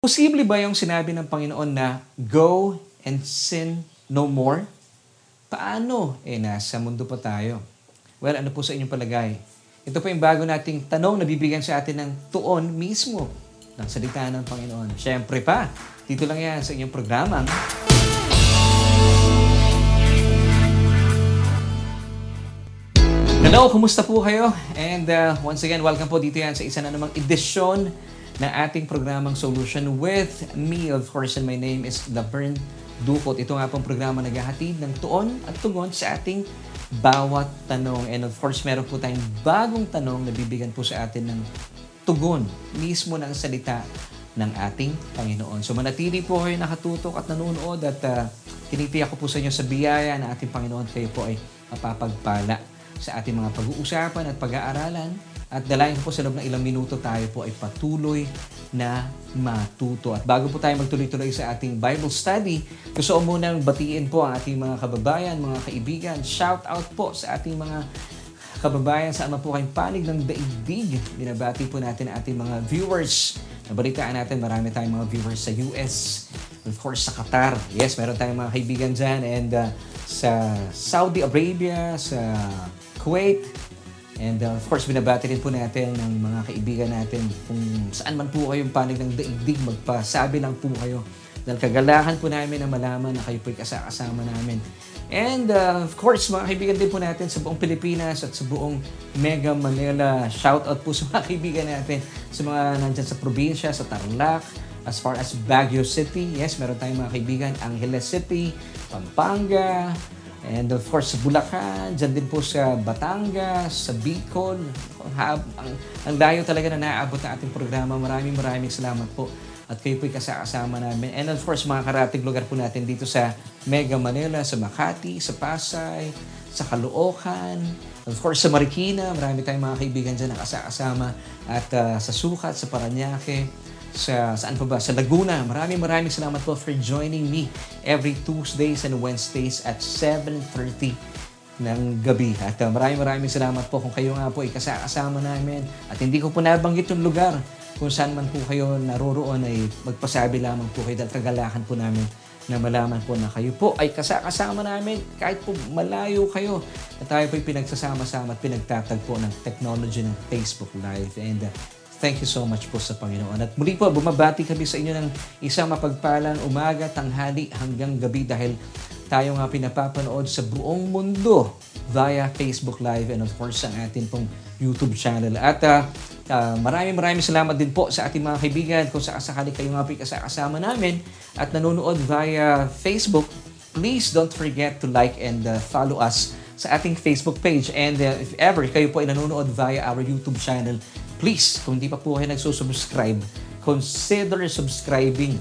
Posible ba yung sinabi ng Panginoon na, Go and sin no more? Paano? Eh, nasa mundo pa tayo. Well, ano po sa inyong palagay? Ito po yung bago nating tanong na bibigyan sa atin ng tuon mismo ng salita ng Panginoon. Siyempre pa, dito lang yan sa inyong programang Hello, kumusta po kayo? And uh, once again, welcome po dito yan sa isa na namang edisyon na ating programang Solution with me, of course, and my name is Laverne Dukot. Ito nga pong programa naghahatid ng tuon at tugon sa ating bawat tanong. And of course, meron po tayong bagong tanong na bibigyan po sa atin ng tugon mismo ng salita ng ating Panginoon. So manatili po kayo nakatutok at nanonood at uh, tinitiyak ko po sa inyo sa biyaya ng ating Panginoon kayo po ay mapapagpala sa ating mga pag-uusapan at pag-aaralan. At dalayan po sa loob ng ilang minuto tayo po ay patuloy na matuto. At bago po tayo magtuloy-tuloy sa ating Bible study, gusto ko munang batiin po ang ating mga kababayan, mga kaibigan. Shout out po sa ating mga kababayan saan man po kayong panig ng daigdig. Binabati po natin ating mga viewers. Nabalitaan natin, marami tayong mga viewers sa US, of course sa Qatar. Yes, meron tayong mga kaibigan dyan. And uh, sa Saudi Arabia, sa Kuwait, and uh, of course binabati rin po natin ng mga kaibigan natin kung saan man po kayong panig ng daigdig, magpasabi lang po kayo. Dahil kagalakan po namin na malaman na kayo po'y kasama namin. And uh, of course, mga kaibigan din po natin sa buong Pilipinas at sa buong Mega Manila. Shout out po sa mga kaibigan natin sa mga nandyan sa probinsya, sa Tarlac, as far as Baguio City. Yes, meron tayong mga kaibigan. Angeles City, Pampanga, and of course sa Bulacan, dyan din po sa Batangas, sa Bicol. Ang, ang, ang layo talaga na naaabot na ating programa. Maraming maraming salamat po at kayo po'y kasama namin. And of course, mga karating lugar po natin dito sa Mega Manila, sa Makati, sa Pasay, sa Caloocan, of course sa Marikina, marami tayong mga kaibigan dyan na kasama at uh, sa Sukat, sa Paranaque, sa saan pa ba? Sa Laguna. Maraming maraming salamat po for joining me every Tuesdays and Wednesdays at 7.30 ng gabi. At uh, maraming maraming salamat po kung kayo nga po ay kasama namin. At hindi ko po nabanggit yung lugar kung saan man po kayo naroroon ay magpasabi lamang po kayo dahil kagalakan po namin na malaman po na kayo po ay kasama namin kahit po malayo kayo na tayo po ay pinagsasama-sama at pinagtatagpo ng technology ng Facebook Live. And uh, Thank you so much po sa Panginoon. At muli po, bumabati kami sa inyo ng isang mapagpalang umaga, tanghali hanggang gabi dahil tayo nga pinapapanood sa buong mundo via Facebook Live and of course ang atin pong YouTube channel. At uh, uh, maraming maraming salamat din po sa ating mga kaibigan kung sakasakali kayo nga kasama namin at nanonood via Facebook. Please don't forget to like and uh, follow us sa ating Facebook page. And uh, if ever kayo po ay nanonood via our YouTube channel, please, kung hindi pa po kayo nagsusubscribe, consider subscribing.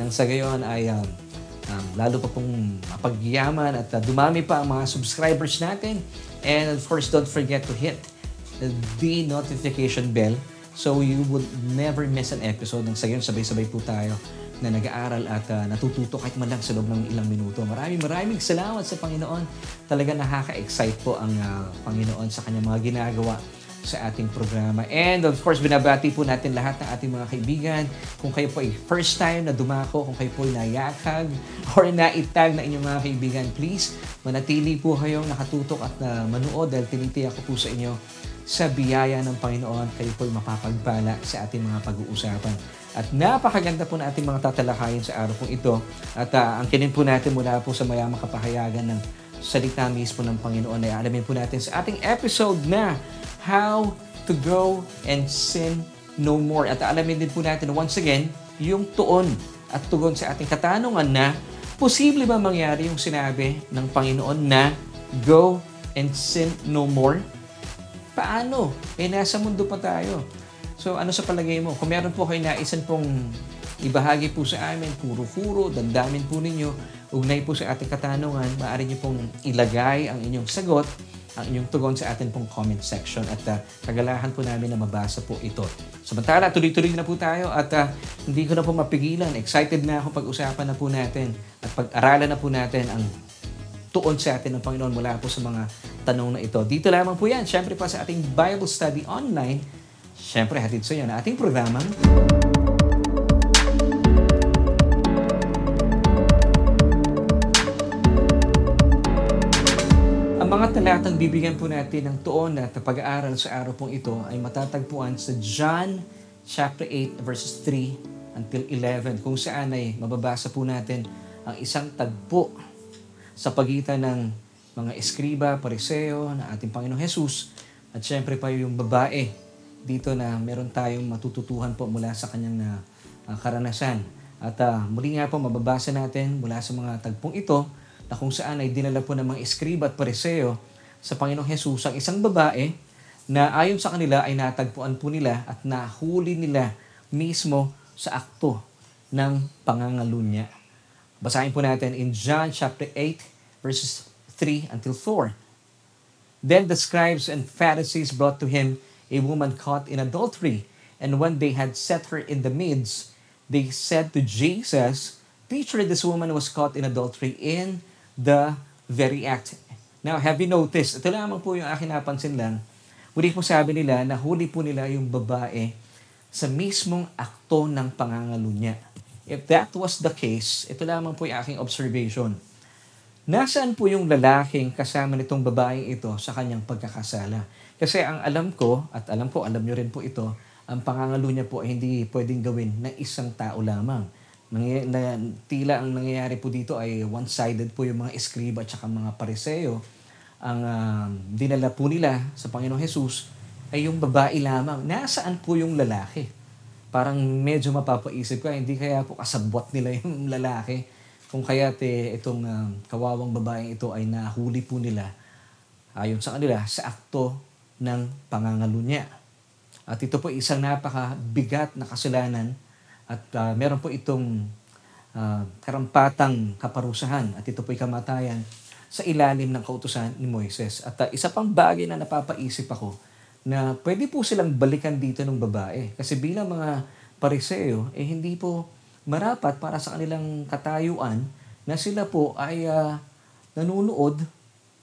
Nang sa gayon ay um, um, lalo pa pong mapagyaman at uh, dumami pa ang mga subscribers natin. And of course, don't forget to hit the notification bell so you would never miss an episode. Nang sa gayon, sabay-sabay po tayo na nag-aaral at uh, natututo kahit man lang sa loob ng ilang minuto. Maraming maraming salamat sa Panginoon. Talaga nakaka-excite po ang uh, Panginoon sa kanyang mga ginagawa sa ating programa. And of course, binabati po natin lahat ng ating mga kaibigan. Kung kayo po ay first time na dumako, kung kayo po ay nayakag or naitag na inyong mga kaibigan, please manatili po kayong nakatutok at na manuod dahil tinitiyak ko po sa inyo sa biyaya ng Panginoon, kayo po ay mapapagpala sa ating mga pag-uusapan. At napakaganda po na ating mga tatalakayin sa araw pong ito. At uh, ang kinin po natin mula po sa mayamang kapahayagan ng salita mismo ng Panginoon ay alamin po natin sa ating episode na How to Go and Sin No More. At alamin din po natin once again yung tuon at tugon sa ating katanungan na posible ba mangyari yung sinabi ng Panginoon na go and sin no more? Paano? Eh, nasa mundo pa tayo. So, ano sa palagay mo? Kung meron po kayo naisan pong ibahagi po sa amin, puro-puro, dandamin po ninyo, ugnay po sa ating katanungan, maaari niyo pong ilagay ang inyong sagot, ang inyong tugon sa atin pong comment section at uh, kagalahan po namin na mabasa po ito. Samantala, tuloy-tuloy na po tayo at uh, hindi ko na po mapigilan. Excited na ako pag-usapan na po natin at pag-aralan na po natin ang tuon sa atin ng Panginoon mula po sa mga tanong na ito. Dito lamang po yan, syempre pa sa ating Bible Study Online. Syempre, hatid sa iyo na ating programang mga talatang bibigyan po natin ng tuon at pag-aaral sa araw pong ito ay matatagpuan sa John chapter 8 verses 3 until 11 kung saan ay mababasa po natin ang isang tagpo sa pagitan ng mga eskriba, pariseo na ating Panginoong Jesus at syempre pa yung babae dito na meron tayong matututuhan po mula sa kanyang na, uh, karanasan. At uh, muli nga po mababasa natin mula sa mga tagpong ito na kung saan ay dinala po ng mga eskriba at pariseo sa Panginoong Jesus ang isang babae na ayon sa kanila ay natagpuan po nila at nahuli nila mismo sa akto ng pangangalunya. Basahin po natin in John chapter 8 verses 3 until 4. Then the scribes and Pharisees brought to him a woman caught in adultery, and when they had set her in the midst, they said to Jesus, Teacher, this woman was caught in adultery in the very act. Now, have you noticed? Ito lamang po yung akin napansin lang. Muli po sabi nila, nahuli po nila yung babae sa mismong akto ng pangangalo niya. If that was the case, ito lamang po yung aking observation. Nasaan po yung lalaking kasama nitong babaeng ito sa kanyang pagkakasala? Kasi ang alam ko, at alam ko, alam nyo rin po ito, ang pangangalo niya po ay hindi pwedeng gawin ng isang tao lamang. Nangy- na, tila ang nangyayari po dito ay one-sided po yung mga eskriba at saka mga pariseo. Ang uh, dinala po nila sa Panginoong Jesus ay yung babae lamang. Nasaan po yung lalaki? Parang medyo mapapaisip ka, hindi kaya po kasabwat nila yung lalaki. Kung kaya te, itong uh, kawawang babaeng ito ay nahuli po nila ayon sa kanila sa akto ng pangangalo niya. At ito po isang napakabigat na kasalanan at uh, meron po itong uh, karampatang kaparusahan at ito po'y kamatayan sa ilalim ng kautusan ni Moises. At uh, isa pang bagay na napapaisip ako na pwede po silang balikan dito ng babae. Kasi bilang mga pariseo, eh hindi po marapat para sa kanilang katayuan na sila po ay uh, nanunood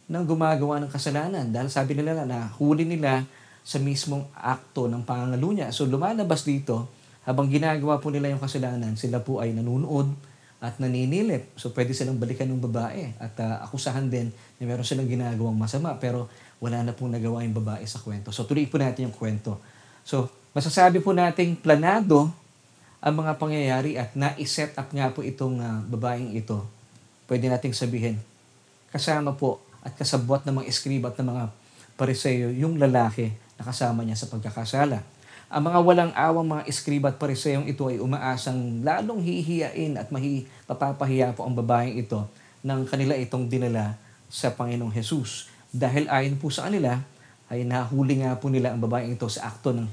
ng gumagawa ng kasalanan. Dahil sabi nila na huli nila sa mismong akto ng pangangalo niya. So lumalabas dito, habang ginagawa po nila yung kasalanan, sila po ay nanunood at naninilip. So pwede silang balikan ng babae at uh, akusahan din na meron silang ginagawang masama pero wala na pong nagawa yung babae sa kwento. So tuloy po natin yung kwento. So masasabi po nating planado ang mga pangyayari at na-set up nga po itong uh, babaeng ito. Pwede nating sabihin, kasama po at kasabwat ng mga eskriba at ng mga pariseo yung lalaki nakasama niya sa pagkakasala. Ang mga walang awang mga eskriba at pariseyong ito ay umaasang lalong hihiyain at mahi, papapahiya po ang babaeng ito ng kanila itong dinala sa Panginoong Jesus. Dahil ayon po sa kanila, ay nahuli nga po nila ang babaeng ito sa akto ng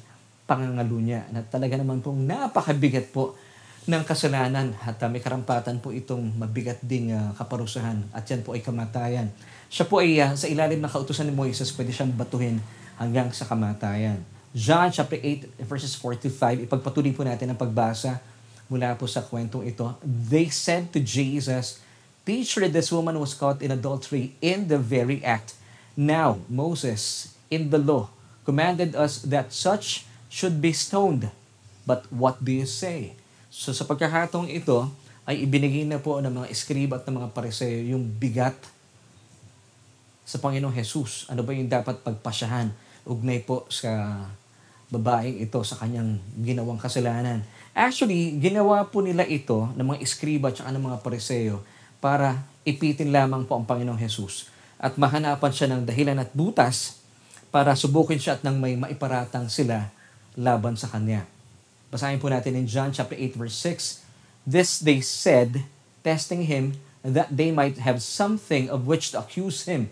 pangangalo niya. Na talaga naman pong napakabigat po ng kasalanan at uh, may karampatan po itong mabigat ding uh, kaparusahan at yan po ay kamatayan. Siya po ay uh, sa ilalim ng kautusan ni Moises, pwede siyang batuhin hanggang sa kamatayan. John chapter 8 verses 4 to 5, ipagpatuloy po natin ang pagbasa mula po sa kwentong ito. They said to Jesus, Teacher, this woman was caught in adultery in the very act. Now, Moses, in the law, commanded us that such should be stoned. But what do you say? So sa pagkakatong ito, ay ibinigay na po ng mga eskriba at ng mga pariseo yung bigat sa Panginoong Jesus. Ano ba yung dapat pagpasyahan? Ugnay po sa babaeng ito sa kanyang ginawang kasalanan. Actually, ginawa po nila ito ng mga eskriba at ng mga pariseo para ipitin lamang po ang Panginoong Jesus at mahanapan siya ng dahilan at butas para subukin siya at nang may maiparatang sila laban sa kanya. Basahin po natin in John chapter 8 verse 6. This they said, testing him, that they might have something of which to accuse him.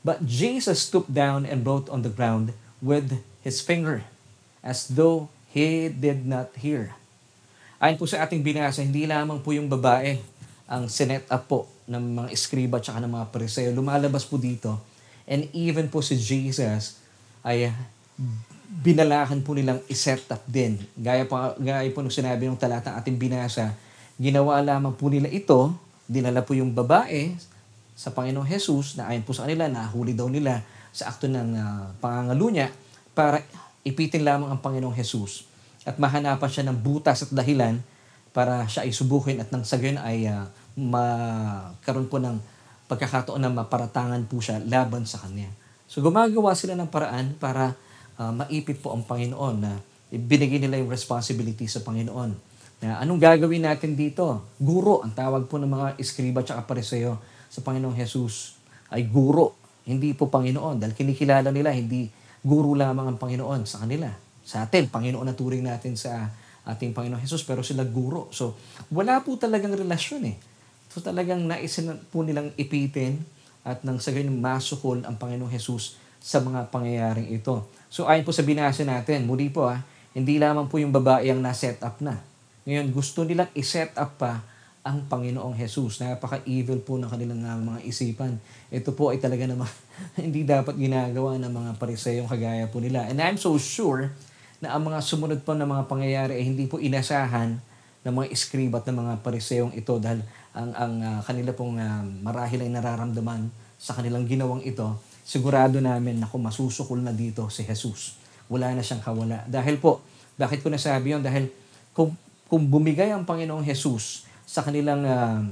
But Jesus stooped down and wrote on the ground with his finger, as though he did not hear. Ayon po sa ating binasa, hindi lamang po yung babae ang sinet up po ng mga eskriba at ng mga pariseo. Lumalabas po dito. And even po si Jesus ay binalakan po nilang iset up din. Gaya po, gaya po nung sinabi ng talatang ating binasa, ginawa lamang po nila ito, dinala po yung babae sa Panginoong Jesus na ayon po sa kanila, nahuli daw nila sa akto ng uh, pangangalo niya para ipitin lamang ang Panginoong Jesus at mahanapan siya ng butas at dahilan para siya ay subukin at nang sa gayon ay uh, magkaroon po ng pagkakataon na maparatangan po siya laban sa kanya. So gumagawa sila ng paraan para uh, maipit po ang Panginoon na ibinigay nila yung responsibility sa Panginoon. Na anong gagawin natin dito? Guro, ang tawag po ng mga iskriba at pariseo sa Panginoong Jesus ay guro, hindi po Panginoon. Dahil kinikilala nila, hindi guro lamang ang Panginoon sa kanila. Sa atin, Panginoon na turing natin sa ating Panginoong Jesus, pero sila guro. So, wala po talagang relasyon eh. So, talagang naisin po nilang ipitin at nang sa ganyan masukol ang Panginoong Jesus sa mga pangyayaring ito. So, ayon po sa binasa natin, muli po ah, hindi lamang po yung babae ang na-set up na. Ngayon, gusto nilang i-set up pa ang Panginoong Jesus. Napaka-evil po ng kanilang uh, mga isipan. Ito po ay talaga naman hindi dapat ginagawa ng mga pariseyong kagaya po nila. And I'm so sure na ang mga sumunod po ng mga pangyayari ay hindi po inasahan ng mga iskriba at ng mga pariseyong ito dahil ang, ang uh, kanila pong uh, marahil ay nararamdaman sa kanilang ginawang ito, sigurado namin na kung masusukol na dito si Jesus. Wala na siyang kawala. Dahil po, bakit ko nasabi yun? Dahil kung, kung bumigay ang Panginoong Jesus sa kanilang uh,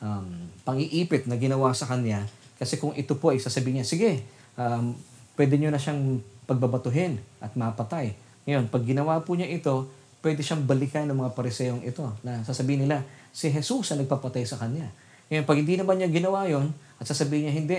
um, pang-iipit na ginawa sa Kanya. Kasi kung ito po ay sasabihin niya, sige, um, pwede nyo na siyang pagbabatuhin at mapatay. Ngayon, pag ginawa po niya ito, pwede siyang balikan ng mga pariseyong ito na sasabihin nila, si Jesus ang nagpapatay sa Kanya. Ngayon, pag hindi naman niya ginawa yon at sasabihin niya, hindi,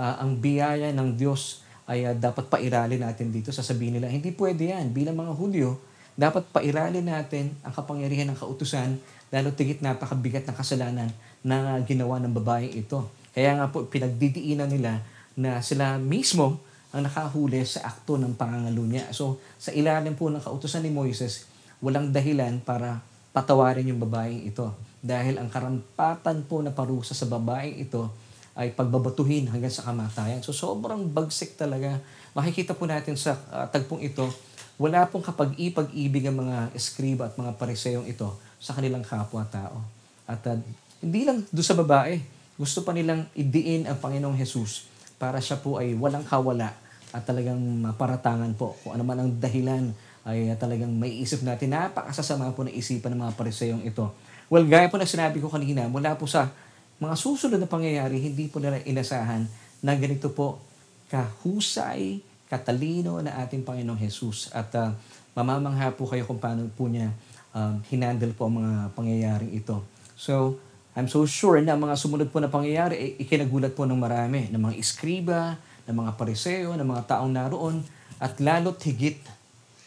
uh, ang biyaya ng Diyos ay uh, dapat pairali natin dito. Sasabihin nila, hindi pwede yan. Bilang mga Hudyo, dapat pairali natin ang kapangyarihan ng kautusan lalo tigit napakabigat ng kasalanan na ginawa ng babae ito. Kaya nga po, pinagdidiinan nila na sila mismo ang nakahuli sa akto ng pangangalo niya. So, sa ilalim po ng kautusan ni Moises, walang dahilan para patawarin yung babaeng ito. Dahil ang karampatan po na parusa sa babaeng ito ay pagbabatuhin hanggang sa kamatayan. So, sobrang bagsik talaga. Makikita po natin sa uh, tagpong ito, wala pong kapag-ipag-ibig ang mga eskriba at mga pariseyong ito sa kanilang kapwa-tao. At uh, hindi lang doon sa babae, gusto pa nilang idiin ang Panginoong Jesus para siya po ay walang kawala at talagang maparatangan po kung ano man ang dahilan ay talagang may isip natin napakasasama po ng isipan ng mga pariseyong ito. Well, gaya po na sinabi ko kanina, mula po sa mga susunod na pangyayari, hindi po nila inasahan na ganito po kahusay, katalino na ating Panginoong Jesus. At uh, mamamangha po kayo kung paano po niya um, hinandle po ang mga pangyayaring ito. So, I'm so sure na mga sumunod po na pangyayari, eh, ikinagulat po ng marami, ng mga iskriba, ng mga pariseo, ng mga taong naroon, at lalo't higit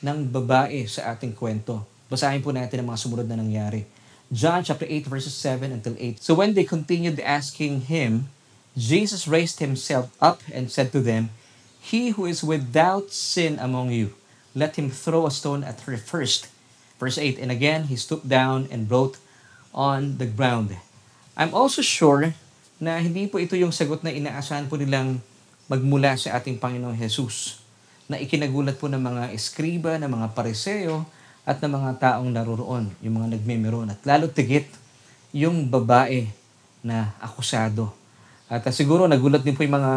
ng babae sa ating kwento. Basahin po natin ang mga sumunod na nangyari. John chapter 8 verses 7 until 8. So when they continued asking him, Jesus raised himself up and said to them, He who is without sin among you, let him throw a stone at her first. Verse 8, And again, he stooped down and wrote on the ground. I'm also sure na hindi po ito yung sagot na inaasahan po nilang magmula sa ating Panginoong Jesus na ikinagulat po ng mga eskriba, ng mga pariseo, at ng mga taong naroroon, yung mga nagmemeron. At lalo tigit, yung babae na akusado. At uh, siguro nagulat din po yung mga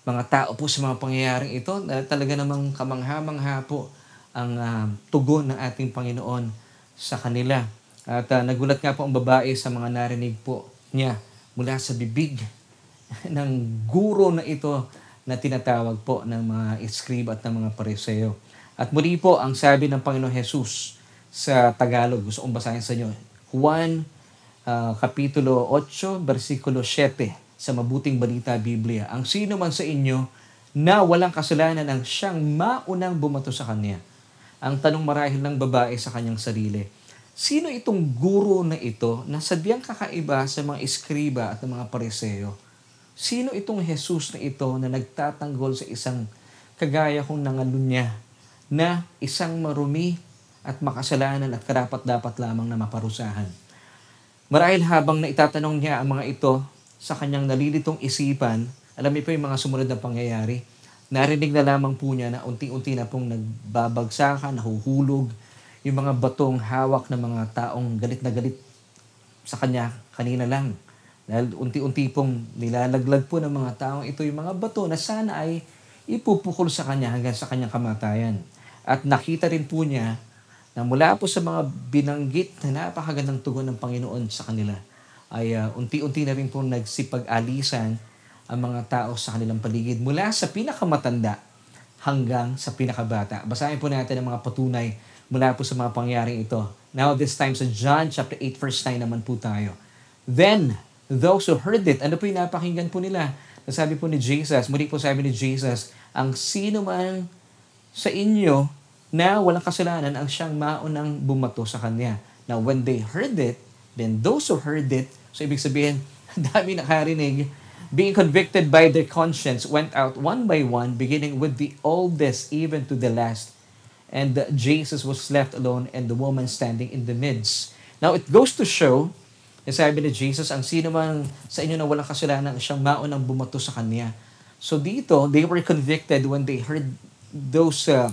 mga tao po sa mga pangyayaring ito na talaga namang kamangha-mangha po ang uh, tugon ng ating Panginoon sa kanila. At uh, nagulat nga po ang babae sa mga narinig po niya mula sa bibig ng guro na ito na tinatawag po ng mga escriba at ng mga pariseo. At muli po ang sabi ng Panginoon Jesus sa Tagalog, gusto kong basahin sa inyo. Juan uh, Kapitulo 8, versikulo 7 sa Mabuting Balita Biblia. Ang sino man sa inyo na walang kasalanan ang siyang maunang bumato sa kanya ang tanong marahil ng babae sa kanyang sarili, sino itong guro na ito na sadyang kakaiba sa mga iskriba at mga pariseo? Sino itong Jesus na ito na nagtatanggol sa isang kagaya kong nangalunya na isang marumi at makasalanan at karapat-dapat lamang na maparusahan? Marahil habang naitatanong niya ang mga ito sa kanyang nalilitong isipan, alam niyo po yung mga sumunod na pangyayari, Narinig na lamang po niya na unti-unti na pong nagbabagsakan, nahuhulog, yung mga batong hawak ng mga taong galit na galit sa kanya kanina lang. Dahil unti-unti pong nilalaglag po ng mga taong ito yung mga bato na sana ay ipupukol sa kanya hanggang sa kanyang kamatayan. At nakita rin po niya na mula po sa mga binanggit na napakagandang tugon ng Panginoon sa kanila, ay uh, unti-unti na rin po nagsipag-alisan ang mga tao sa kanilang paligid mula sa pinakamatanda hanggang sa pinakabata. Basahin po natin ang mga patunay mula po sa mga pangyaring ito. Now this time sa John chapter 8 verse 9 naman po tayo. Then, those who heard it, ano po yung napakinggan po nila? Sabi po ni Jesus, muli po sabi ni Jesus, ang sino man sa inyo na walang kasalanan ang siyang maunang bumato sa kanya. Now, when they heard it, then those who heard it, so ibig sabihin, dami nakarinig, being convicted by their conscience, went out one by one, beginning with the oldest even to the last. And Jesus was left alone and the woman standing in the midst. Now, it goes to show, sabi ni Jesus, ang sino man sa inyo na walang kasalanan, siyang maunang bumato sa kanya. So dito, they were convicted when they heard those uh,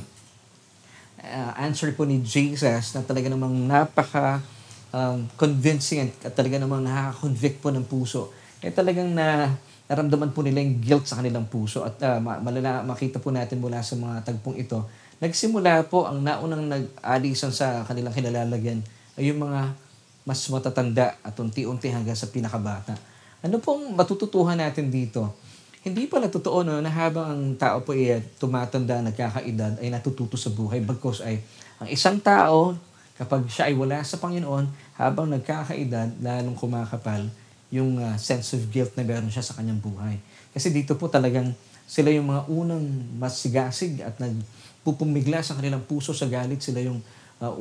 uh, answer po ni Jesus na talaga namang napaka um, convincing at talaga namang nakaka-convict po ng puso. Eh talagang na naramdaman po nila yung guilt sa kanilang puso at uh, malala, makita po natin mula sa mga tagpong ito Nagsimula po ang naunang nag-alisan sa kanilang kinalalagyan ay yung mga mas matatanda at unti-unti hanggang sa pinakabata. Ano pong matututuhan natin dito? Hindi pala totoo no, na habang ang tao po ay tumatanda, nagkakaedad, ay natututo sa buhay. Bagkos ay ang isang tao, kapag siya ay wala sa Panginoon, habang nagkakaedad, lalong kumakapal yung uh, sense of guilt na meron siya sa kanyang buhay. Kasi dito po talagang sila yung mga unang masigasig at nag pupumigla sa kanilang puso sa galit, sila yung uh,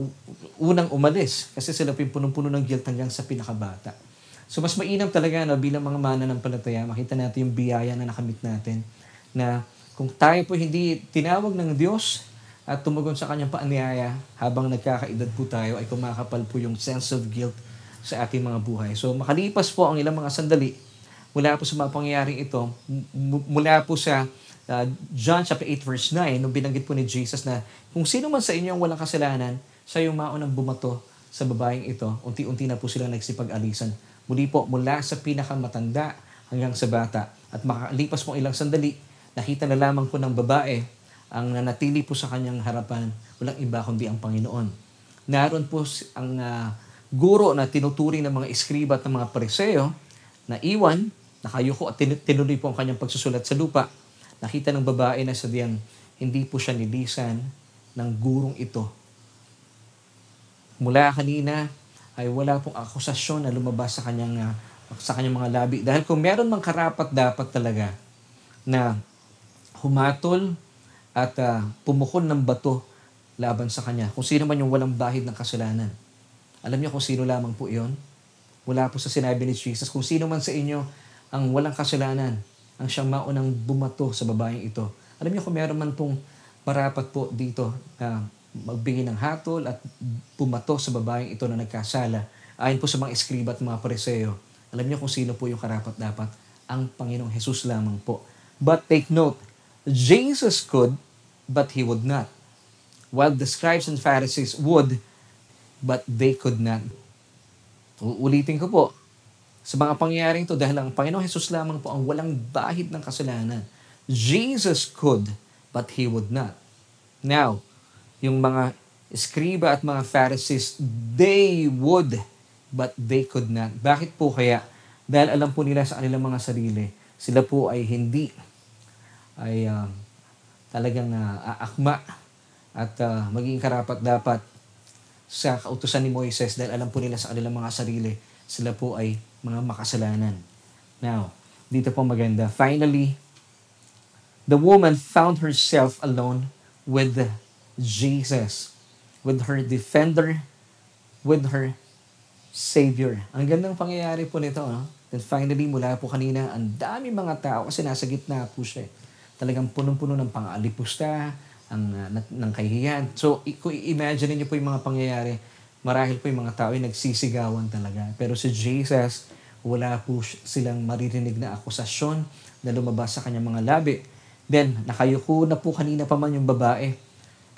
unang umalis kasi sila po yung punong-puno ng guilt hanggang sa pinakabata. So mas mainam talaga na bilang mga mana ng palataya, makita natin yung biyaya na nakamit natin na kung tayo po hindi tinawag ng Diyos at tumugon sa kanyang paanyaya habang nagkakaedad po tayo ay kumakapal po yung sense of guilt sa ating mga buhay. So makalipas po ang ilang mga sandali mula po sa mga pangyayaring ito, mula po sa uh, John chapter 8 verse 9, nung binanggit po ni Jesus na kung sino man sa inyo ang walang kasalanan, siya yung maunang bumato sa babaeng ito. Unti-unti na po silang nagsipag-alisan. Muli po, mula sa pinakamatanda hanggang sa bata. At makalipas po ilang sandali, nakita na lamang po ng babae ang nanatili po sa kanyang harapan, walang iba kundi ang Panginoon. Naroon po ang uh, guro na tinuturing ng mga iskriba at ng mga pariseo na iwan, nakayuko at tinuloy po ang kanyang pagsusulat sa lupa nakita ng babae na sadyang hindi po siya nilisan ng gurong ito. Mula kanina ay wala pong akusasyon na lumabas sa kanyang uh, sa kanyang mga labi. Dahil kung meron mang karapat dapat talaga na humatol at uh, pumukol ng bato laban sa kanya. Kung sino man yung walang bahid ng kasalanan. Alam niyo kung sino lamang po iyon? Wala po sa sinabi ni Jesus. Kung sino man sa inyo ang walang kasalanan, ang siyang maunang bumato sa babaeng ito. Alam niyo kung meron man pong marapat po dito na magbigay ng hatol at bumato sa babaeng ito na nagkasala, ayon po sa mga eskriba at mga pariseo, alam niyo kung sino po yung karapat dapat? Ang Panginoong Jesus lamang po. But take note, Jesus could, but He would not. While the scribes and Pharisees would, but they could not. Uulitin ko po, sa mga pangyayaring ito dahil ang Panginoong Jesus lamang po ang walang bahid ng kasalanan. Jesus could, but He would not. Now, yung mga Skriba at mga Pharisees, they would, but they could not. Bakit po kaya? Dahil alam po nila sa kanilang mga sarili, sila po ay hindi ay uh, talagang uh, aakma at uh, magiging karapat dapat sa kautusan ni Moises dahil alam po nila sa kanilang mga sarili, sila po ay mga makasalanan. Now, dito po maganda. Finally, the woman found herself alone with Jesus, with her defender, with her Savior. Ang gandang pangyayari po nito. No? Then finally, mula po kanina, ang dami mga tao kasi nasa gitna po siya. Eh. Talagang punong-puno ng pang-alipusta, ang, uh, ng kahihiyan. So, kung imagine niyo po yung mga pangyayari, marahil po yung mga tao ay nagsisigawan talaga. Pero si Jesus, wala po silang maririnig na akusasyon na lumabas sa kanyang mga labi. Then, nakayuko na po kanina pa man yung babae.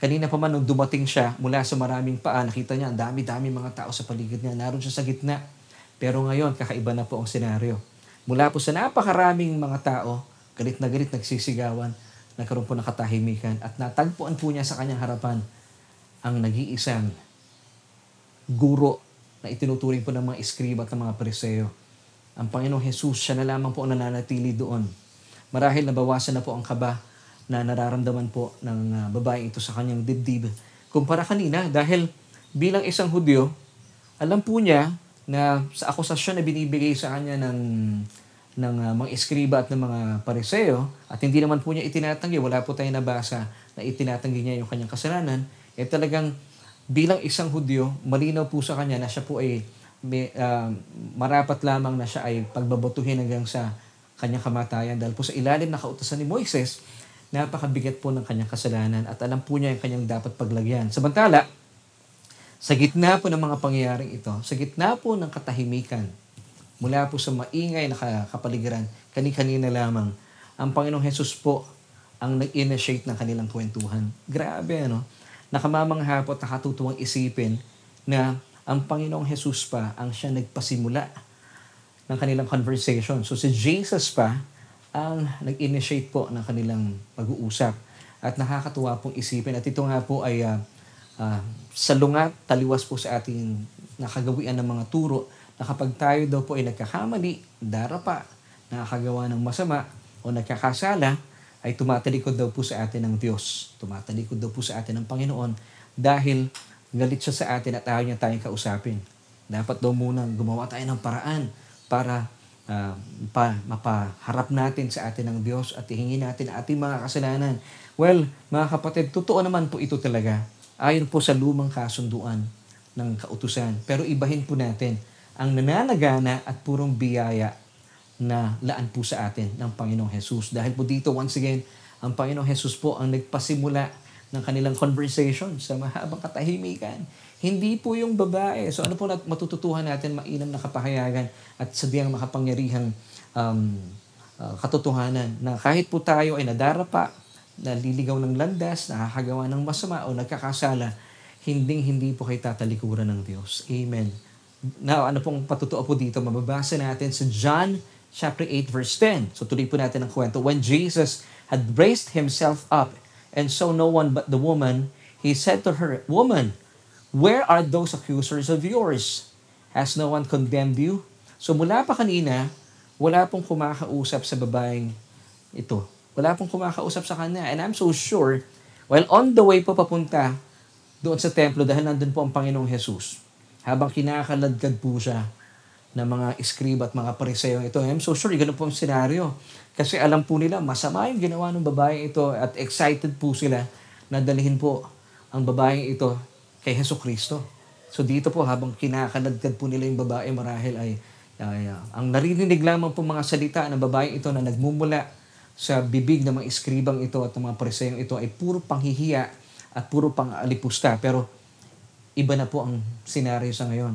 Kanina pa man nung dumating siya mula sa maraming paa, nakita niya ang dami-dami mga tao sa paligid niya. Naroon siya sa gitna. Pero ngayon, kakaiba na po ang senaryo. Mula po sa napakaraming mga tao, galit na galit, nagsisigawan, nagkaroon po ng katahimikan at natagpuan po niya sa kanyang harapan ang nag-iisang guro na itinuturing po ng mga iskriba at ng mga preseo. ang Panginoong Jesus, siya na lamang po ang nananatili doon. Marahil nabawasan na po ang kaba na nararamdaman po ng uh, babae ito sa kanyang dibdib. Kumpara kanina, dahil bilang isang Hudyo, alam po niya na sa akusasyon na binibigay sa kanya ng ng uh, mga eskriba at ng mga pariseo at hindi naman po niya itinatanggi, wala po tayong nabasa na itinatanggi niya yung kanyang kasalanan, eh talagang bilang isang Hudyo, malinaw po sa kanya na siya po ay may, uh, marapat lamang na siya ay pagbabatuhin hanggang sa kanyang kamatayan dahil po sa ilalim na kautosan ni Moises, napakabigat po ng kanyang kasalanan at alam po niya yung kanyang dapat paglagyan. Samantala, sa gitna po ng mga pangyayaring ito, sa gitna po ng katahimikan, mula po sa maingay na kapaligiran, kani-kanina lamang, ang Panginoong Hesus po ang nag-initiate ng kanilang kwentuhan. Grabe, ano? Nakamamangha po at nakatutuwang isipin na ang Panginoong Hesus pa ang siya nagpasimula ng kanilang conversation. So si Jesus pa ang nag-initiate po ng kanilang pag-uusap. At nakakatuwa pong isipin. At ito nga po ay uh, uh, salungat, taliwas po sa ating nakagawian ng mga turo na kapag tayo daw po ay nagkakamali, darapa, nakakagawa ng masama o nagkakasala, ay tumatalikod daw po sa atin ng Diyos. Tumatalikod daw po sa atin ng Panginoon dahil galit siya sa atin at ayaw niya tayong kausapin. Dapat daw muna gumawa tayo ng paraan para uh, pa, mapaharap natin sa atin ng Diyos at hingin natin ating mga kasalanan. Well, mga kapatid, totoo naman po ito talaga ayon po sa lumang kasunduan ng kautusan. Pero ibahin po natin ang nananagana at purong biyaya na laan po sa atin ng Panginoong Jesus. Dahil po dito, once again, ang Panginoong Jesus po ang nagpasimula ng kanilang conversation sa mahabang katahimikan. Hindi po yung babae. So ano po matututuhan natin mainam na kapahayagan at sadyang makapangyarihang um, uh, katotohanan na kahit po tayo ay nadarapa naliligaw ng landas, nakakagawa ng masama o nagkakasala, hinding hindi po kayo tatalikuran ng Diyos. Amen. Now, ano pong patutuo po dito? Mababasa natin sa John chapter 8 verse 10. So tuloy po natin ang kwento. When Jesus had raised himself up and saw no one but the woman, he said to her, Woman, where are those accusers of yours? Has no one condemned you? So mula pa kanina, wala pong kumakausap sa babaeng ito. Wala pong kumakausap sa kanya. And I'm so sure, while on the way po papunta doon sa templo dahil nandun po ang Panginoong Jesus, habang kinakaladkad po siya ng mga iskriba at mga pariseo ito, I'm so sure, ganun po ang senaryo. Kasi alam po nila, masama yung ginawa ng babae ito at excited po sila na dalhin po ang babaeng ito kay Heso Kristo. So dito po, habang kinakaladkad po nila yung babae marahil ay, ay uh, ang narinig lamang po mga salita ng babaeng ito na nagmumula sa bibig ng mga iskribang ito at ng mga pariseyong ito ay puro panghihiya at puro pang-alipusta. Pero iba na po ang senaryo sa ngayon.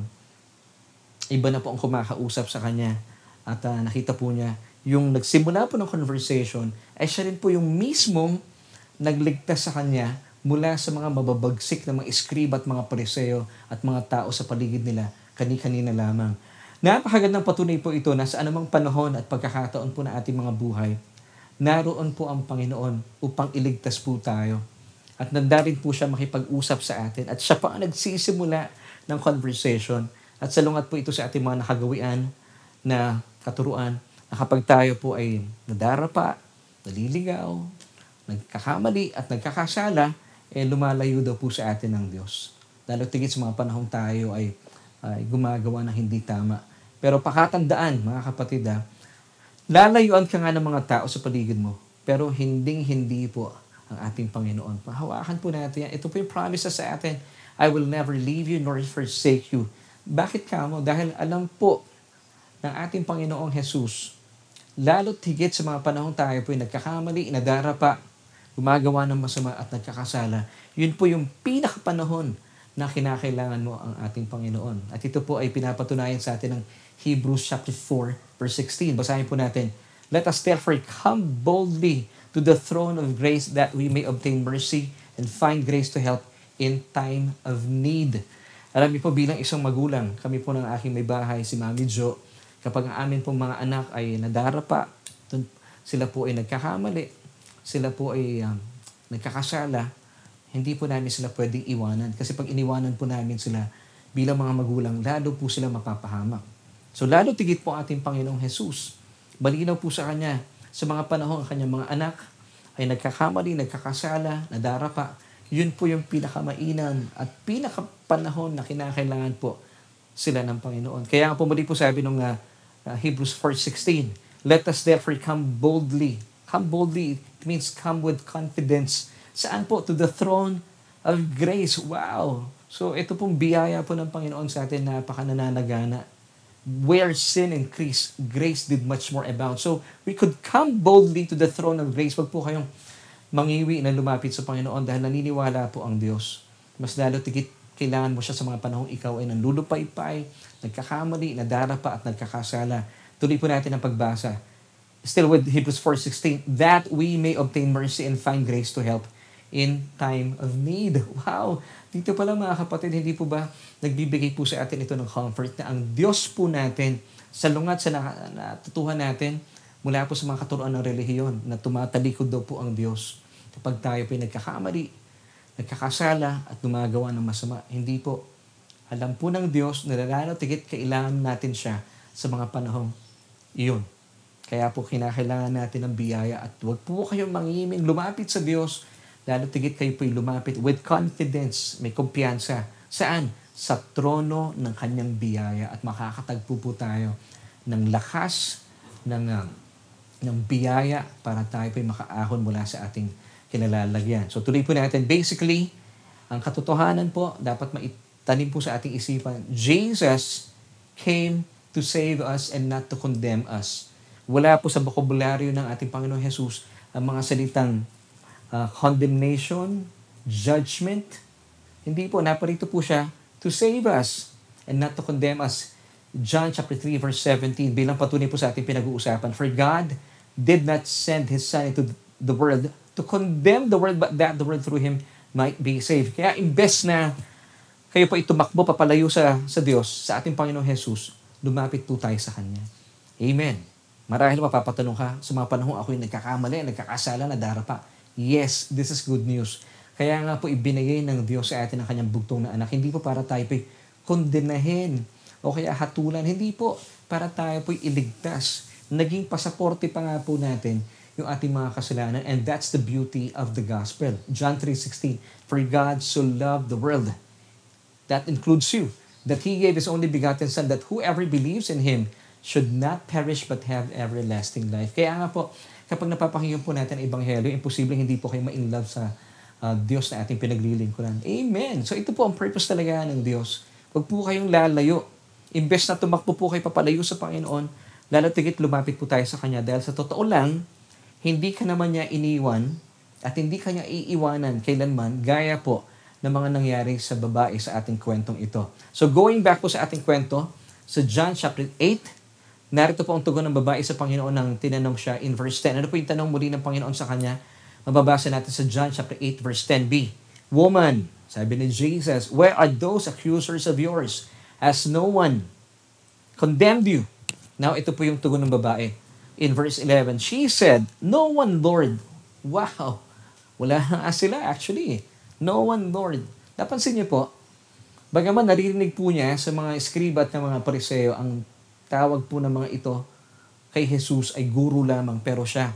Iba na po ang kumakausap sa kanya. At uh, nakita po niya, yung nagsimula po ng conversation, ay siya rin po yung mismong nagligtas sa kanya mula sa mga mababagsik na mga iskriba at mga pariseo at mga tao sa paligid nila, kani-kanina lamang. Napakagandang patunay po ito na sa anumang panahon at pagkakataon po na ating mga buhay, naroon po ang Panginoon upang iligtas po tayo. At nandarin po siya makipag-usap sa atin. At siya pa ang nagsisimula ng conversation. At salungat po ito sa ating mga nakagawian na katuruan na kapag tayo po ay nadarapa, naliligaw, nagkakamali at nagkakasala, eh lumalayo daw po sa atin ng Diyos. Lalo tigit sa mga panahong tayo ay, ay gumagawa ng hindi tama. Pero pakatandaan, mga kapatid, ha, Lalayuan ka nga ng mga tao sa paligid mo, pero hinding-hindi po ang ating Panginoon. Pahawakan po natin yan. Ito po yung promise sa atin. I will never leave you nor forsake you. Bakit ka mo? Dahil alam po ng ating Panginoong Jesus, lalo't higit sa mga panahon tayo po yung nagkakamali, nadarapa, gumagawa ng masama at nagkakasala, yun po yung pinakapanahon na kinakailangan mo ang ating Panginoon. At ito po ay pinapatunayan sa atin ng Hebrews chapter 4 Verse 16, basahin po natin. Let us therefore come boldly to the throne of grace that we may obtain mercy and find grace to help in time of need. Alam niyo po, bilang isang magulang, kami po ng aking may bahay, si Mami Jo, kapag ang amin pong mga anak ay nadarapa, sila po ay nagkakamali, sila po ay um, nagkakasala, hindi po namin sila pwedeng iwanan. Kasi pag iniwanan po namin sila bilang mga magulang, lalo po sila mapapahamak. So lalo tigit po ating Panginoong Jesus. Malinaw po sa Kanya sa mga panahon ang kanyang mga anak ay nagkakamali, nagkakasala, nadarapa. Yun po yung pinakamainan at pinakapanahon na kinakailangan po sila ng Panginoon. Kaya nga po muli po sabi nung uh, Hebrews 4.16, Let us therefore come boldly. Come boldly, means come with confidence. Saan po? To the throne of grace. Wow! So ito pong biyaya po ng Panginoon sa atin, napaka nananagana where sin increased, grace did much more abound. So, we could come boldly to the throne of grace. Wag po kayong mangiwi na lumapit sa Panginoon dahil naniniwala po ang Diyos. Mas lalo tigit kailangan mo siya sa mga panahong ikaw ay nanlulupaypay, nagkakamali, nadarapa at nagkakasala. Tuloy po natin ang pagbasa. Still with Hebrews 4.16, that we may obtain mercy and find grace to help in time of need. Wow! Dito pala mga kapatid, hindi po ba nagbibigay po sa atin ito ng comfort na ang Diyos po natin sa lungat sa natutuhan natin mula po sa mga katuruan ng relihiyon na tumatalikod daw po ang Diyos kapag tayo po nagkakamali, nagkakasala at gumagawa ng masama. Hindi po. Alam po ng Diyos na lalo tigit kailangan natin siya sa mga panahong iyon. Kaya po kinakailangan natin ng biyaya at huwag po kayong mangiming lumapit sa Diyos lalo tigit kayo po'y lumapit with confidence, may kumpiyansa. Saan? Sa trono ng kanyang biyaya at makakatagpo po tayo ng lakas ng, uh, ng biyaya para tayo po'y makaahon mula sa ating kinalalagyan. So tuloy po natin. Basically, ang katotohanan po, dapat maitanim po sa ating isipan, Jesus came to save us and not to condemn us. Wala po sa bokabularyo ng ating Panginoon Jesus ang mga salitang uh, condemnation, judgment. Hindi po, naparito po siya to save us and not to condemn us. John chapter 3 verse 17 bilang patunay po sa ating pinag-uusapan. For God did not send His Son into the world to condemn the world but that the world through Him might be saved. Kaya imbes na kayo po itumakbo papalayo sa, sa Diyos, sa ating Panginoong Jesus, lumapit po tayo sa Kanya. Amen. Marahil mapapatanong ka, sa mga panahon ako'y nagkakamali, nagkakasala, nadarapa. Yes, this is good news. Kaya nga po ibinigay ng Diyos sa atin ang kanyang bugtong na anak. Hindi po para tayo po'y kondenahin o kaya hatulan. Hindi po para tayo po'y iligtas. Naging pasaporte pa nga po natin yung ating mga kasalanan and that's the beauty of the gospel. John 3.16 For God so loved the world. That includes you. That He gave His only begotten Son that whoever believes in Him should not perish but have everlasting life. Kaya nga po, kapag napapakinggan po natin ang Ebanghelyo, imposible hindi po kayo ma-inlove sa uh, Diyos na ating pinaglilingkuran. Amen. So ito po ang purpose talaga ng Diyos. Huwag po kayong lalayo. Imbes na tumakbo po kayo papalayo sa Panginoon, lalo tigit lumapit po tayo sa Kanya. Dahil sa totoo lang, hindi ka naman niya iniwan at hindi ka niya iiwanan kailanman gaya po ng mga nangyari sa babae sa ating kwentong ito. So going back po sa ating kwento, sa John chapter 8, Narito po ang tugon ng babae sa Panginoon nang tinanong siya in verse 10. Ano po yung tanong muli ng Panginoon sa kanya? Mababasa natin sa John chapter 8 verse 10b. Woman, sabi ni Jesus, where are those accusers of yours? Has no one condemned you? Now, ito po yung tugon ng babae. In verse 11, she said, No one, Lord. Wow! Wala na sila actually. No one, Lord. Napansin niyo po, bagaman naririnig po niya sa mga skriba at ng mga pariseo ang tawag po ng mga ito kay Jesus ay guru lamang pero siya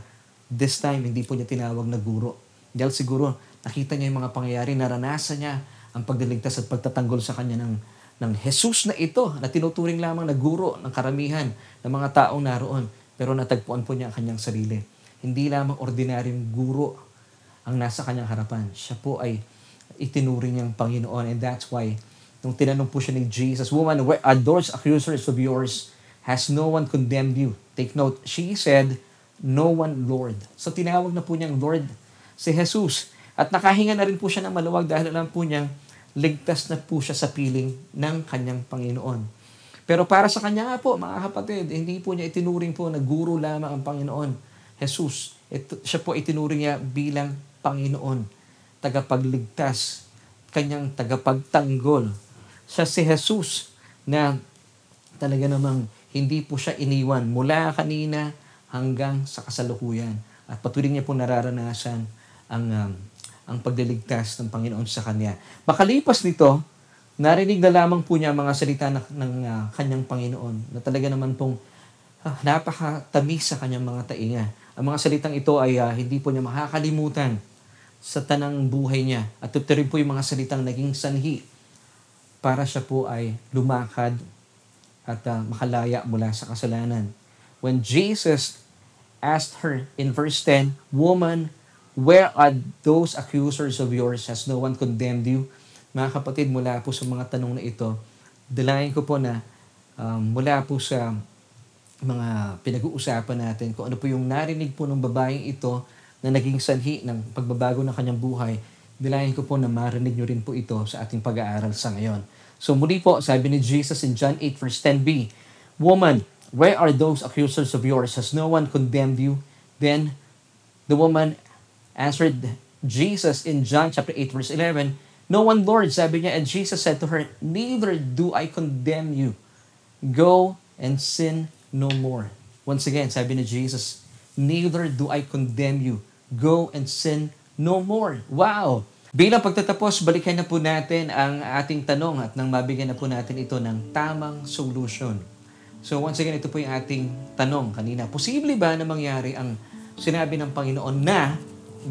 this time hindi po niya tinawag na guro. Dahil siguro nakita niya yung mga pangyayari, naranasan niya ang pagdiligtas at pagtatanggol sa kanya ng, ng Jesus na ito na tinuturing lamang na guro ng karamihan ng mga taong naroon. Pero natagpuan po niya ang kanyang sarili. Hindi lamang ordinaryong guro ang nasa kanyang harapan. Siya po ay itinuring niyang Panginoon and that's why nung tinanong po siya ni Jesus, Woman, where are those accusers of yours? Has no one condemned you? Take note, she said, No one, Lord. So tinawag na po niyang Lord si Jesus. At nakahinga na rin po siya ng maluwag dahil alam po niyang ligtas na po siya sa piling ng kanyang Panginoon. Pero para sa kanya nga po, mga kapatid, hindi po niya itinuring po na guro lamang ang Panginoon. Jesus, ito, siya po itinuring niya bilang Panginoon, tagapagligtas, kanyang tagapagtanggol. Siya si Jesus na talaga namang hindi po siya iniwan mula kanina hanggang sa kasalukuyan. At patuloy niya po nararanasan ang, um, ang pagliligtas ng Panginoon sa Kanya. Makalipas nito, narinig na lamang po niya mga salita ng, ng uh, kanyang Panginoon na talaga naman pong uh, napakatamis sa kanyang mga tainga. Ang mga salitang ito ay uh, hindi po niya makakalimutan sa tanang buhay niya. At ito rin po yung mga salitang naging sanhi para siya po ay lumakad at uh, makalaya mula sa kasalanan. When Jesus asked her in verse 10, Woman, where are those accusers of yours? Has no one condemned you? Mga kapatid, mula po sa mga tanong na ito, dalayan ko po na um, mula po sa mga pinag-uusapan natin kung ano po yung narinig po ng babaeng ito na naging sanhi ng pagbabago ng kanyang buhay, dilayan ko po na marinig nyo rin po ito sa ating pag-aaral sa ngayon. So muli po, sabi ni Jesus in John 8 verse 10b, Woman, where are those accusers of yours? Has no one condemned you? Then the woman answered Jesus in John chapter 8 verse 11, No one, Lord, sabi niya, and Jesus said to her, Neither do I condemn you. Go and sin no more. Once again, sabi ni Jesus, Neither do I condemn you. Go and sin no more. Wow! Bilang pagtatapos, balikan na po natin ang ating tanong at nang mabigyan na po natin ito ng tamang solution. So once again, ito po yung ating tanong kanina. Posible ba na mangyari ang sinabi ng Panginoon na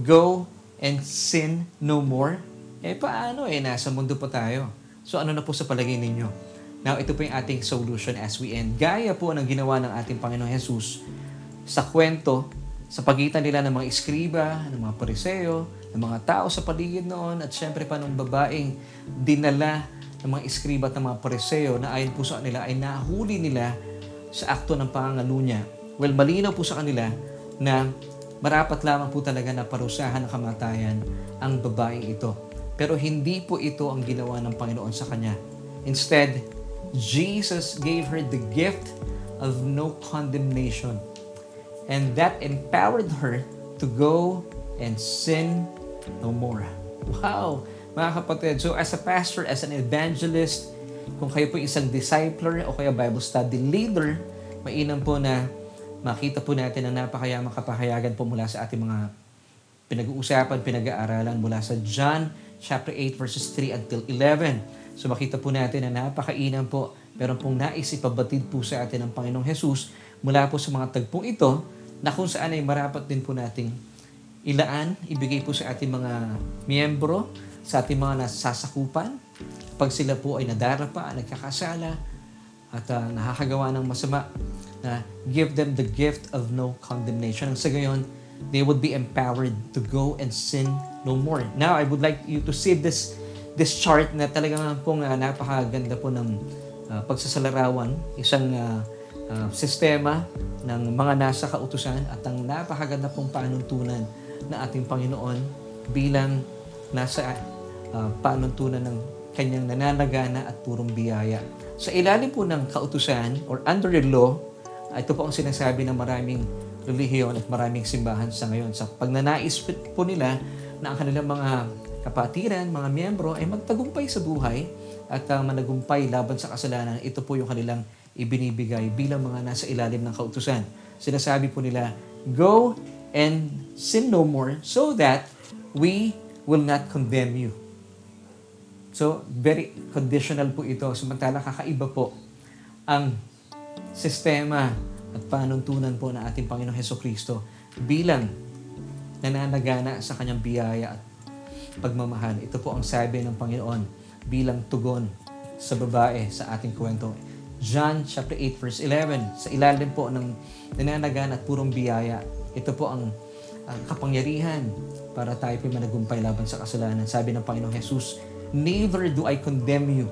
go and sin no more? Eh paano eh, nasa mundo pa tayo. So ano na po sa palagay ninyo? Now, ito po yung ating solution as we end. Gaya po ng ginawa ng ating Panginoon Jesus sa kwento sa pagitan nila ng mga iskriba, ng mga pariseo, ng mga tao sa paligid noon, at syempre pa ng babaeng dinala ng mga iskriba at ng mga pariseo na ayon po sa kanila ay nahuli nila sa akto ng pangangalo niya. Well, malinaw po sa kanila na marapat lamang po talaga na parusahan ng kamatayan ang babaeng ito. Pero hindi po ito ang ginawa ng Panginoon sa kanya. Instead, Jesus gave her the gift of no condemnation and that empowered her to go and sin no more. Wow! Mga kapatid, so as a pastor, as an evangelist, kung kayo po isang discipler o kaya Bible study leader, mainam po na makita po natin ang napakayamang kapahayagan po mula sa ating mga pinag-uusapan, pinag-aaralan mula sa John chapter 8 verses 3 until 11. So makita po natin na napakainam po, pero pong nais ipabatid po sa atin ng Panginoong Jesus mula po sa mga tagpong ito na kung saan ay marapat din po nating ilaan, ibigay po sa ating mga miyembro, sa ating mga nasasakupan, pag sila po ay nadarapa, nagkakasala, at uh, nakakagawa ng masama, na give them the gift of no condemnation. Ang sa gayon, they would be empowered to go and sin no more. Now, I would like you to see this this chart na talagang pong uh, napakaganda po ng uh, pagsasalarawan, isang uh, uh, sistema ng mga nasa kautusan at ang napakaganda pong panuntunan na ating Panginoon bilang nasa uh, panuntunan ng kanyang nananagana at purong biyaya. Sa ilalim po ng kautusan or under the law, ito po ang sinasabi ng maraming relihiyon at maraming simbahan sa ngayon. Sa pagnanais po nila na ang kanilang mga kapatiran, mga miyembro ay magtagumpay sa buhay at uh, managumpay laban sa kasalanan, ito po yung kanilang ibinibigay bilang mga nasa ilalim ng kautusan. Sinasabi po nila, Go and sin no more so that we will not condemn you. So, very conditional po ito. Samantala, kakaiba po ang sistema at panuntunan po ng ating Panginoong Heso Kristo bilang nananagana sa kanyang biyaya at pagmamahal. Ito po ang sabi ng Panginoon bilang tugon sa babae sa ating kwento. John chapter 8 verse 11. Sa ilalim po ng nananagan at purong biyaya, ito po ang uh, kapangyarihan para tayo po managumpay laban sa kasalanan. Sabi ng Panginoong Jesus, Neither do I condemn you.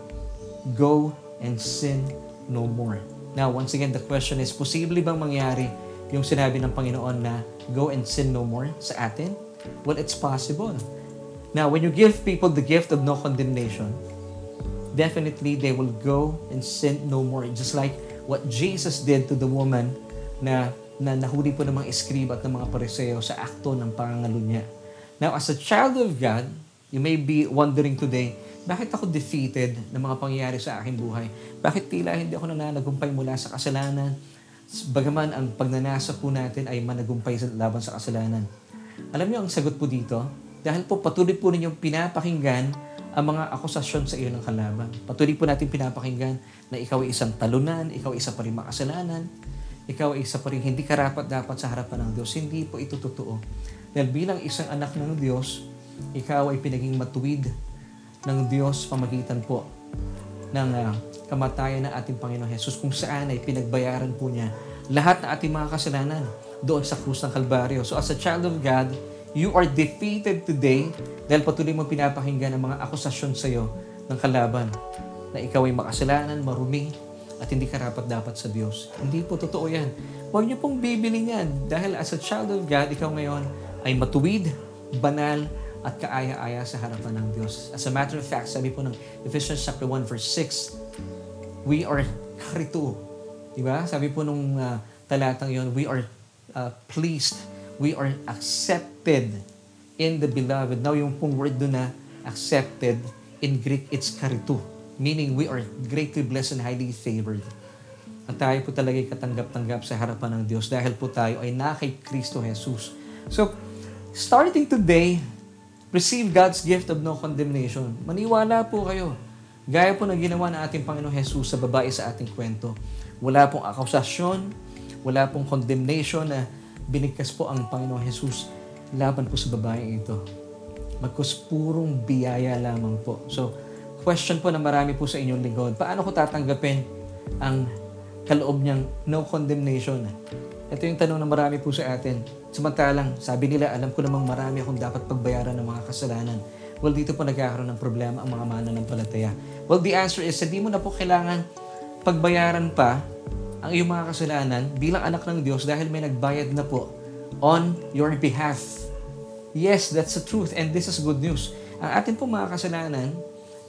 Go and sin no more. Now, once again, the question is, posible bang mangyari yung sinabi ng Panginoon na go and sin no more sa atin? Well, it's possible. Now, when you give people the gift of no condemnation, definitely they will go and sin no more. Just like what Jesus did to the woman na, na nahuli po ng mga eskriba at ng mga pariseo sa akto ng pangangalo niya. Now, as a child of God, you may be wondering today, bakit ako defeated ng mga pangyayari sa aking buhay? Bakit tila hindi ako nananagumpay mula sa kasalanan? Bagaman ang pagnanasa po natin ay managumpay sa laban sa kasalanan. Alam niyo ang sagot po dito? Dahil po patuloy po ninyong pinapakinggan ang mga akusasyon sa iyo ng kalaban. Patuloy po natin pinapakinggan na ikaw ay isang talunan, ikaw ay isa pa rin makasalanan, ikaw ay isa pa rin hindi karapat dapat sa harapan ng Diyos. Hindi po ito totoo. Dahil bilang isang anak ng Diyos, ikaw ay pinaging matuwid ng Diyos pamagitan po ng uh, kamatayan ng ating Panginoon Jesus kung saan ay pinagbayaran po niya lahat ng ating mga kasalanan doon sa krus ng Kalbaryo. So as a child of God, You are defeated today dahil patuloy mo pinapakinggan ang mga akusasyon sa iyo ng kalaban na ikaw ay makasalanan, marumi, at hindi karapat dapat sa Diyos. Hindi po totoo yan. Huwag niyo pong bibili yan dahil as a child of God, ikaw ngayon ay matuwid, banal, at kaaya-aya sa harapan ng Diyos. As a matter of fact, sabi po ng Ephesians chapter 1 verse 6, we are karito. Diba? Sabi po nung uh, talatang yon, we are uh, pleased we are accepted in the beloved. Now, yung pong word doon na accepted, in Greek, it's karitu. Meaning, we are greatly blessed and highly favored. At tayo po talaga katanggap-tanggap sa harapan ng Diyos dahil po tayo ay na kay Kristo Jesus. So, starting today, receive God's gift of no condemnation. Maniwala po kayo. Gaya po ng ginawa ng ating Panginoon Jesus sa babae sa ating kwento. Wala pong akusasyon, wala pong condemnation na binigkas po ang Panginoong Jesus laban po sa babae ito. Magkus purong biyaya lamang po. So, question po na marami po sa inyong lingkod. Paano ko tatanggapin ang kaloob niyang no condemnation? Ito yung tanong na marami po sa atin. Samantalang, sabi nila, alam ko namang marami akong dapat pagbayaran ng mga kasalanan. Well, dito po nagkakaroon ng problema ang mga mananampalataya. Well, the answer is, hindi mo na po kailangan pagbayaran pa ang iyong mga kasalanan bilang anak ng Diyos dahil may nagbayad na po on your behalf. Yes, that's the truth and this is good news. Ang atin po mga kasalanan,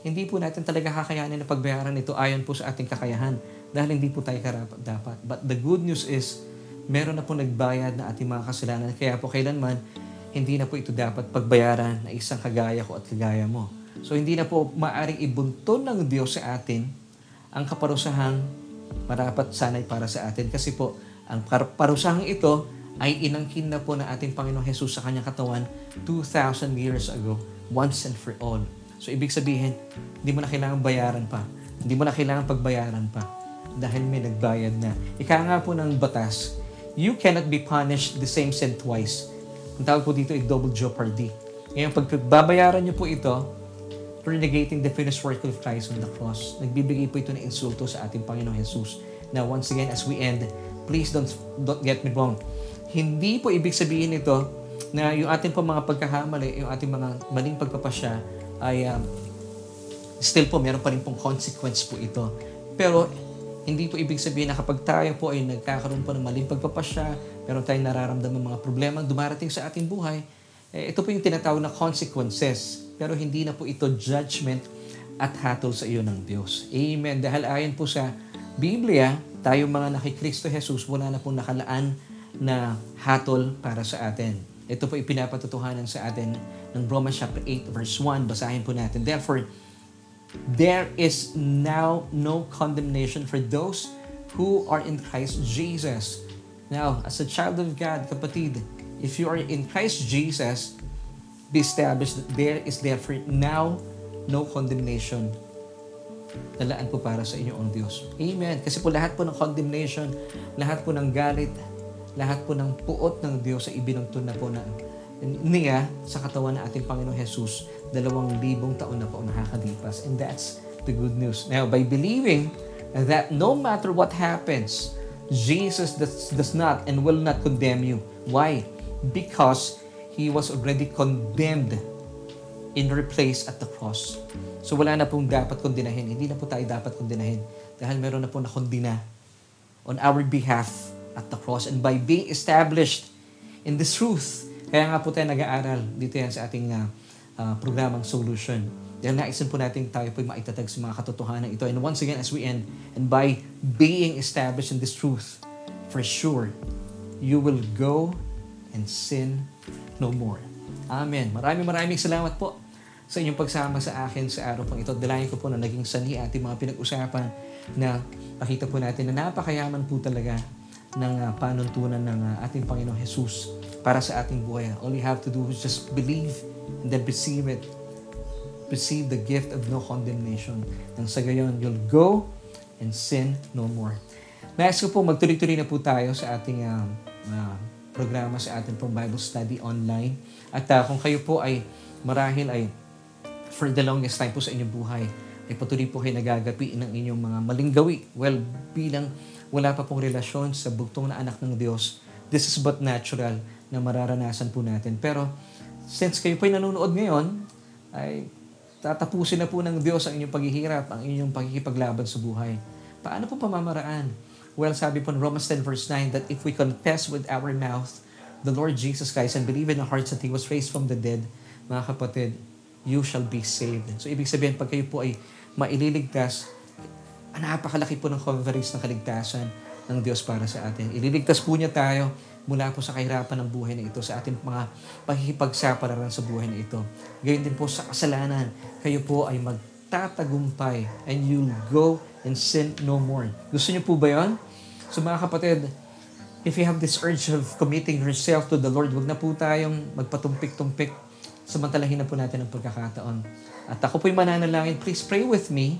hindi po natin talaga kakayanin na pagbayaran ito ayon po sa ating kakayahan dahil hindi po tayo karapat dapat. But the good news is, meron na po nagbayad na ating mga kasalanan kaya po kailanman hindi na po ito dapat pagbayaran na isang kagaya ko at kagaya mo. So hindi na po maaring ibunton ng Diyos sa atin ang kaparusahang marapat sanay para sa atin kasi po ang parusahang ito ay inangkin na po ng ating Panginoong Jesus sa kanyang katawan 2,000 years ago, once and for all. So, ibig sabihin, hindi mo na kailangan bayaran pa. Hindi mo na kailangan pagbayaran pa dahil may nagbayad na. Ika nga po ng batas, you cannot be punished the same sin twice. Ang tawag po dito ay double jeopardy. Ngayon, pag babayaran niyo po ito, you're negating the finished work of Christ on the cross. Nagbibigay po ito ng insulto sa ating Panginoong Jesus. Now, once again, as we end, please don't, don't get me wrong. Hindi po ibig sabihin ito na yung ating po mga pagkahamali, yung ating mga maling pagpapasya ay um, still po meron pa rin pong consequence po ito. Pero hindi po ibig sabihin na kapag tayo po ay nagkakaroon po ng maling pagpapasya, meron tayong nararamdaman mga problema dumarating sa ating buhay, eh, ito po yung tinatawag na consequences pero hindi na po ito judgment at hatol sa iyo ng Diyos. Amen. Dahil ayon po sa Biblia, tayo mga nakikristo Jesus, wala na pong nakalaan na hatol para sa atin. Ito po ipinapatutuhanan sa atin ng Romans chapter 8 verse 1. Basahin po natin. Therefore, there is now no condemnation for those who are in Christ Jesus. Now, as a child of God, kapatid, if you are in Christ Jesus, be established that there is therefore now no condemnation nalaan po para sa inyo ang Diyos. Amen. Kasi po lahat po ng condemnation, lahat po ng galit, lahat po ng puot ng Diyos ay ibinuntun na po na niya sa katawan ng ating Panginoong Jesus dalawang libong taon na po nakakalipas. And that's the good news. Now, by believing that no matter what happens, Jesus does, does not and will not condemn you. Why? Because He was already condemned in your place at the cross. So wala na pong dapat kondinahin. Hindi na po tayo dapat kondinahin. Dahil meron na po na kondina on our behalf at the cross. And by being established in this truth, kaya nga po tayo nag-aaral dito yan sa ating uh, uh, programang Solution. Dahil naisin po natin tayo po maitatag sa mga katotohanan ito. And once again, as we end, and by being established in this truth, for sure, you will go and sin no more. Amen. Maraming maraming salamat po sa inyong pagsama sa akin sa araw pang ito. Dalayan ko po na naging sani ating mga pinag-usapan na pakita po natin na napakayaman po talaga ng uh, panuntunan ng uh, ating Panginoong Jesus para sa ating buhay. All you have to do is just believe and then receive it. receive the gift of no condemnation. Nang sa gayon, you'll go and sin no more. Nais ko po, magtuloy-tuloy na po tayo sa ating uh, uh, programa sa ating pong Bible study online. At uh, kung kayo po ay marahil ay for the longest time po sa inyong buhay, ay patuloy po kayo nagagapi ng inyong mga maling gawi. Well, bilang wala pa pong relasyon sa bugtong na anak ng Diyos, this is but natural na mararanasan po natin. Pero since kayo po ay nanonood ngayon, ay tatapusin na po ng Diyos ang inyong paghihirap, ang inyong pagkikipaglaban sa buhay. Paano po pamamaraan? Well, sabi po in Romans 10 verse 9 that if we confess with our mouth the Lord Jesus Christ and believe in our hearts that He was raised from the dead, mga kapatid, you shall be saved. So, ibig sabihin, pag kayo po ay maililigtas, napakalaki po ng coverage ng kaligtasan ng Diyos para sa atin. Ililigtas po niya tayo mula po sa kahirapan ng buhay na ito, sa ating mga pakikipagsapalaran sa buhay na ito. Gayon din po sa kasalanan, kayo po ay magtatagumpay and you'll go and sin no more. Gusto niyo po ba yon? So mga kapatid, if you have this urge of committing yourself to the Lord, wag na po tayong magpatumpik-tumpik samantalahin na po natin ang pagkakataon. At ako po'y mananalangin, please pray with me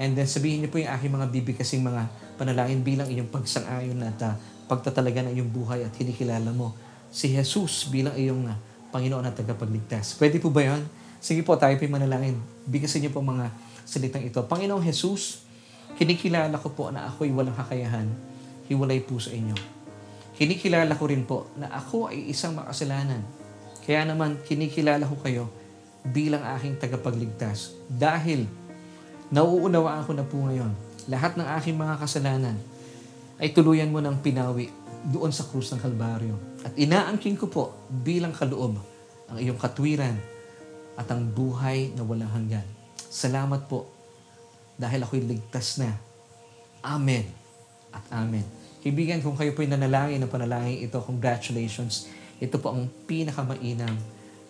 and then sabihin niyo po yung aking mga bibigkasing mga panalangin bilang inyong pagsang-ayon at uh, pagtatalaga ng iyong buhay at kinikilala mo si Jesus bilang iyong uh, Panginoon at tagapagligtas. Pwede po ba yan? Sige po, tayo po'y manalangin. Bigkasin niyo po mga salitang ito. Panginoong Jesus, kinikilala ko po na ako'y walang kakayahan. Hiwalay po sa inyo. Kinikilala ko rin po na ako ay isang makasalanan kaya naman, kinikilala ko kayo bilang aking tagapagligtas. Dahil nauunawaan ko na po ngayon, lahat ng aking mga kasalanan ay tuluyan mo ng pinawi doon sa krus ng Kalbaryo. At inaangking ko po bilang kaloob ang iyong katwiran at ang buhay na walang hanggan. Salamat po dahil ako'y ligtas na. Amen at Amen. Kaibigan, kung kayo po'y nanalangin ng panalangin ito, congratulations ito po ang pinakamainam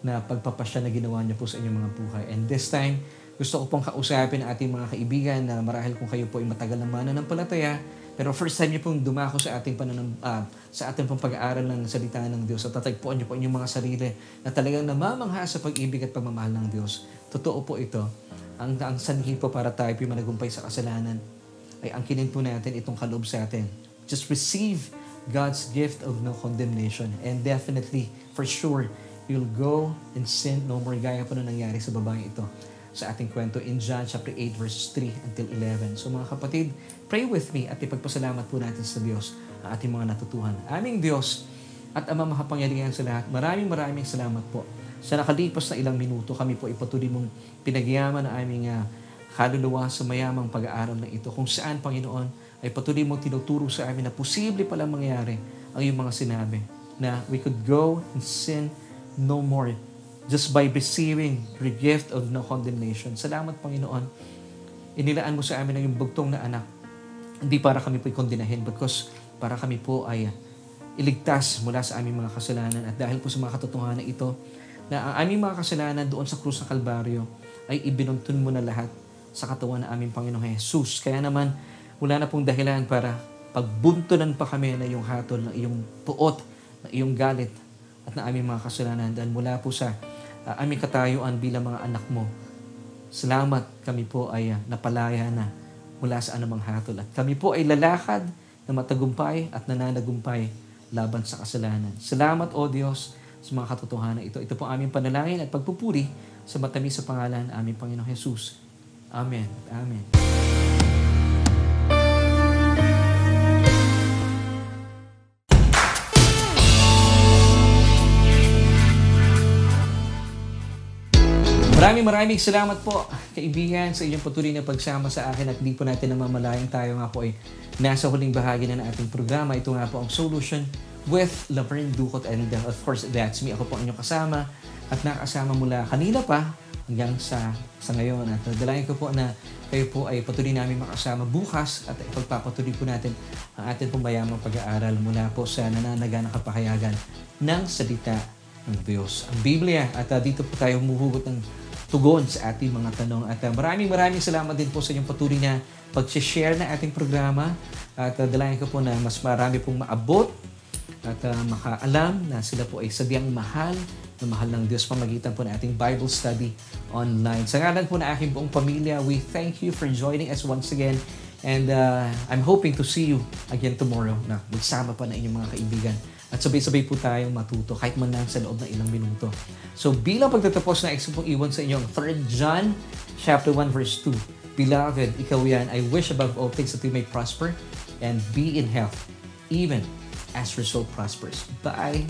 na pagpapasya na ginawa niya po sa inyong mga buhay. And this time, gusto ko pong kausapin ang ating mga kaibigan na marahil kung kayo po ay matagal ng mananampalataya, pero first time niyo pong dumako sa ating pananam, uh, sa ating pong pag-aaral ng salita ng Diyos at tatagpuan niyo po inyong mga sarili na talagang namamangha sa pag-ibig at pagmamahal ng Diyos. Totoo po ito. Ang, ang sanhi po para tayo po managumpay sa kasalanan ay angkinin po natin itong kaloob sa atin. Just receive God's gift of no condemnation. And definitely, for sure, you'll go and sin no more gaya po na nangyari sa babae ito sa ating kwento in John chapter 8 verses 3 until 11. So mga kapatid, pray with me at ipagpasalamat po natin sa Diyos ang ating mga natutuhan. Aming Diyos at Ama makapangyarihan sa lahat, maraming maraming salamat po. Sa nakalipas na ilang minuto, kami po ipatuloy mong pinagyaman ang aming uh, kaluluwa sa mayamang pag-aaral na ito. Kung saan, Panginoon, ay patuloy mo tinuturo sa amin na posible palang mangyari ang iyong mga sinabi na we could go and sin no more just by receiving the gift of no condemnation. Salamat, Panginoon. Inilaan mo sa amin ang iyong bugtong na anak. Hindi para kami po'y kondinahin because para kami po ay iligtas mula sa aming mga kasalanan at dahil po sa mga katotohanan ito na ang aming mga kasalanan doon sa krus ng Kalbaryo ay ibinuntun mo na lahat sa katawan ng aming Panginoong Jesus. Kaya naman, wala na pong dahilan para pagbuntunan pa kami na iyong hatol, ng iyong puot, ng iyong galit, at na aming mga kasalanan. Dahil mula po sa uh, aming katayuan bilang mga anak mo, salamat kami po ay uh, napalaya na mula sa anumang hatol. At kami po ay lalakad na matagumpay at nananagumpay laban sa kasalanan. Salamat, O Diyos, sa mga katotohanan ito. Ito po aming panalangin at pagpupuri sa matamis sa pangalan aming Panginoong Jesus. Amen. Amen. Maraming maraming salamat po, kaibigan, sa inyong patuloy na pagsama sa akin at di po natin namamalayang tayo nga po ay nasa huling bahagi na ng ating programa. Ito nga po ang Solution with Laverne Ducot and uh, of course, that's me. Ako po ang inyong kasama at nakasama mula kanina pa hanggang sa sa ngayon. At dalangin ko po na kayo po ay patuloy namin makasama bukas at ipagpapatuloy po natin ang ating pong mayamang pag-aaral mula po sa nananaga na kapahayagan ng salita ng Diyos. Ang Biblia at uh, dito po tayo humuhugot ng tugon sa ating mga tanong. At uh, maraming maraming salamat din po sa inyong patuloy na pag-share na ating programa. At uh, dalayan ko po na mas marami pong maabot at uh, makaalam na sila po ay sadyang mahal na mahal ng Diyos pamagitan po ng ating Bible study online. Sa ngalan po na aking buong pamilya, we thank you for joining us once again. And uh, I'm hoping to see you again tomorrow na magsama pa na inyong mga kaibigan. At sabay-sabay po tayong matuto kahit man lang sa loob ng ilang minuto. So bilang pagtatapos na expo pong iwan sa inyong 3 John chapter 1 verse 2. Beloved, ikaw yan, I wish above all things that you may prosper and be in health, even as your soul prospers. Bye!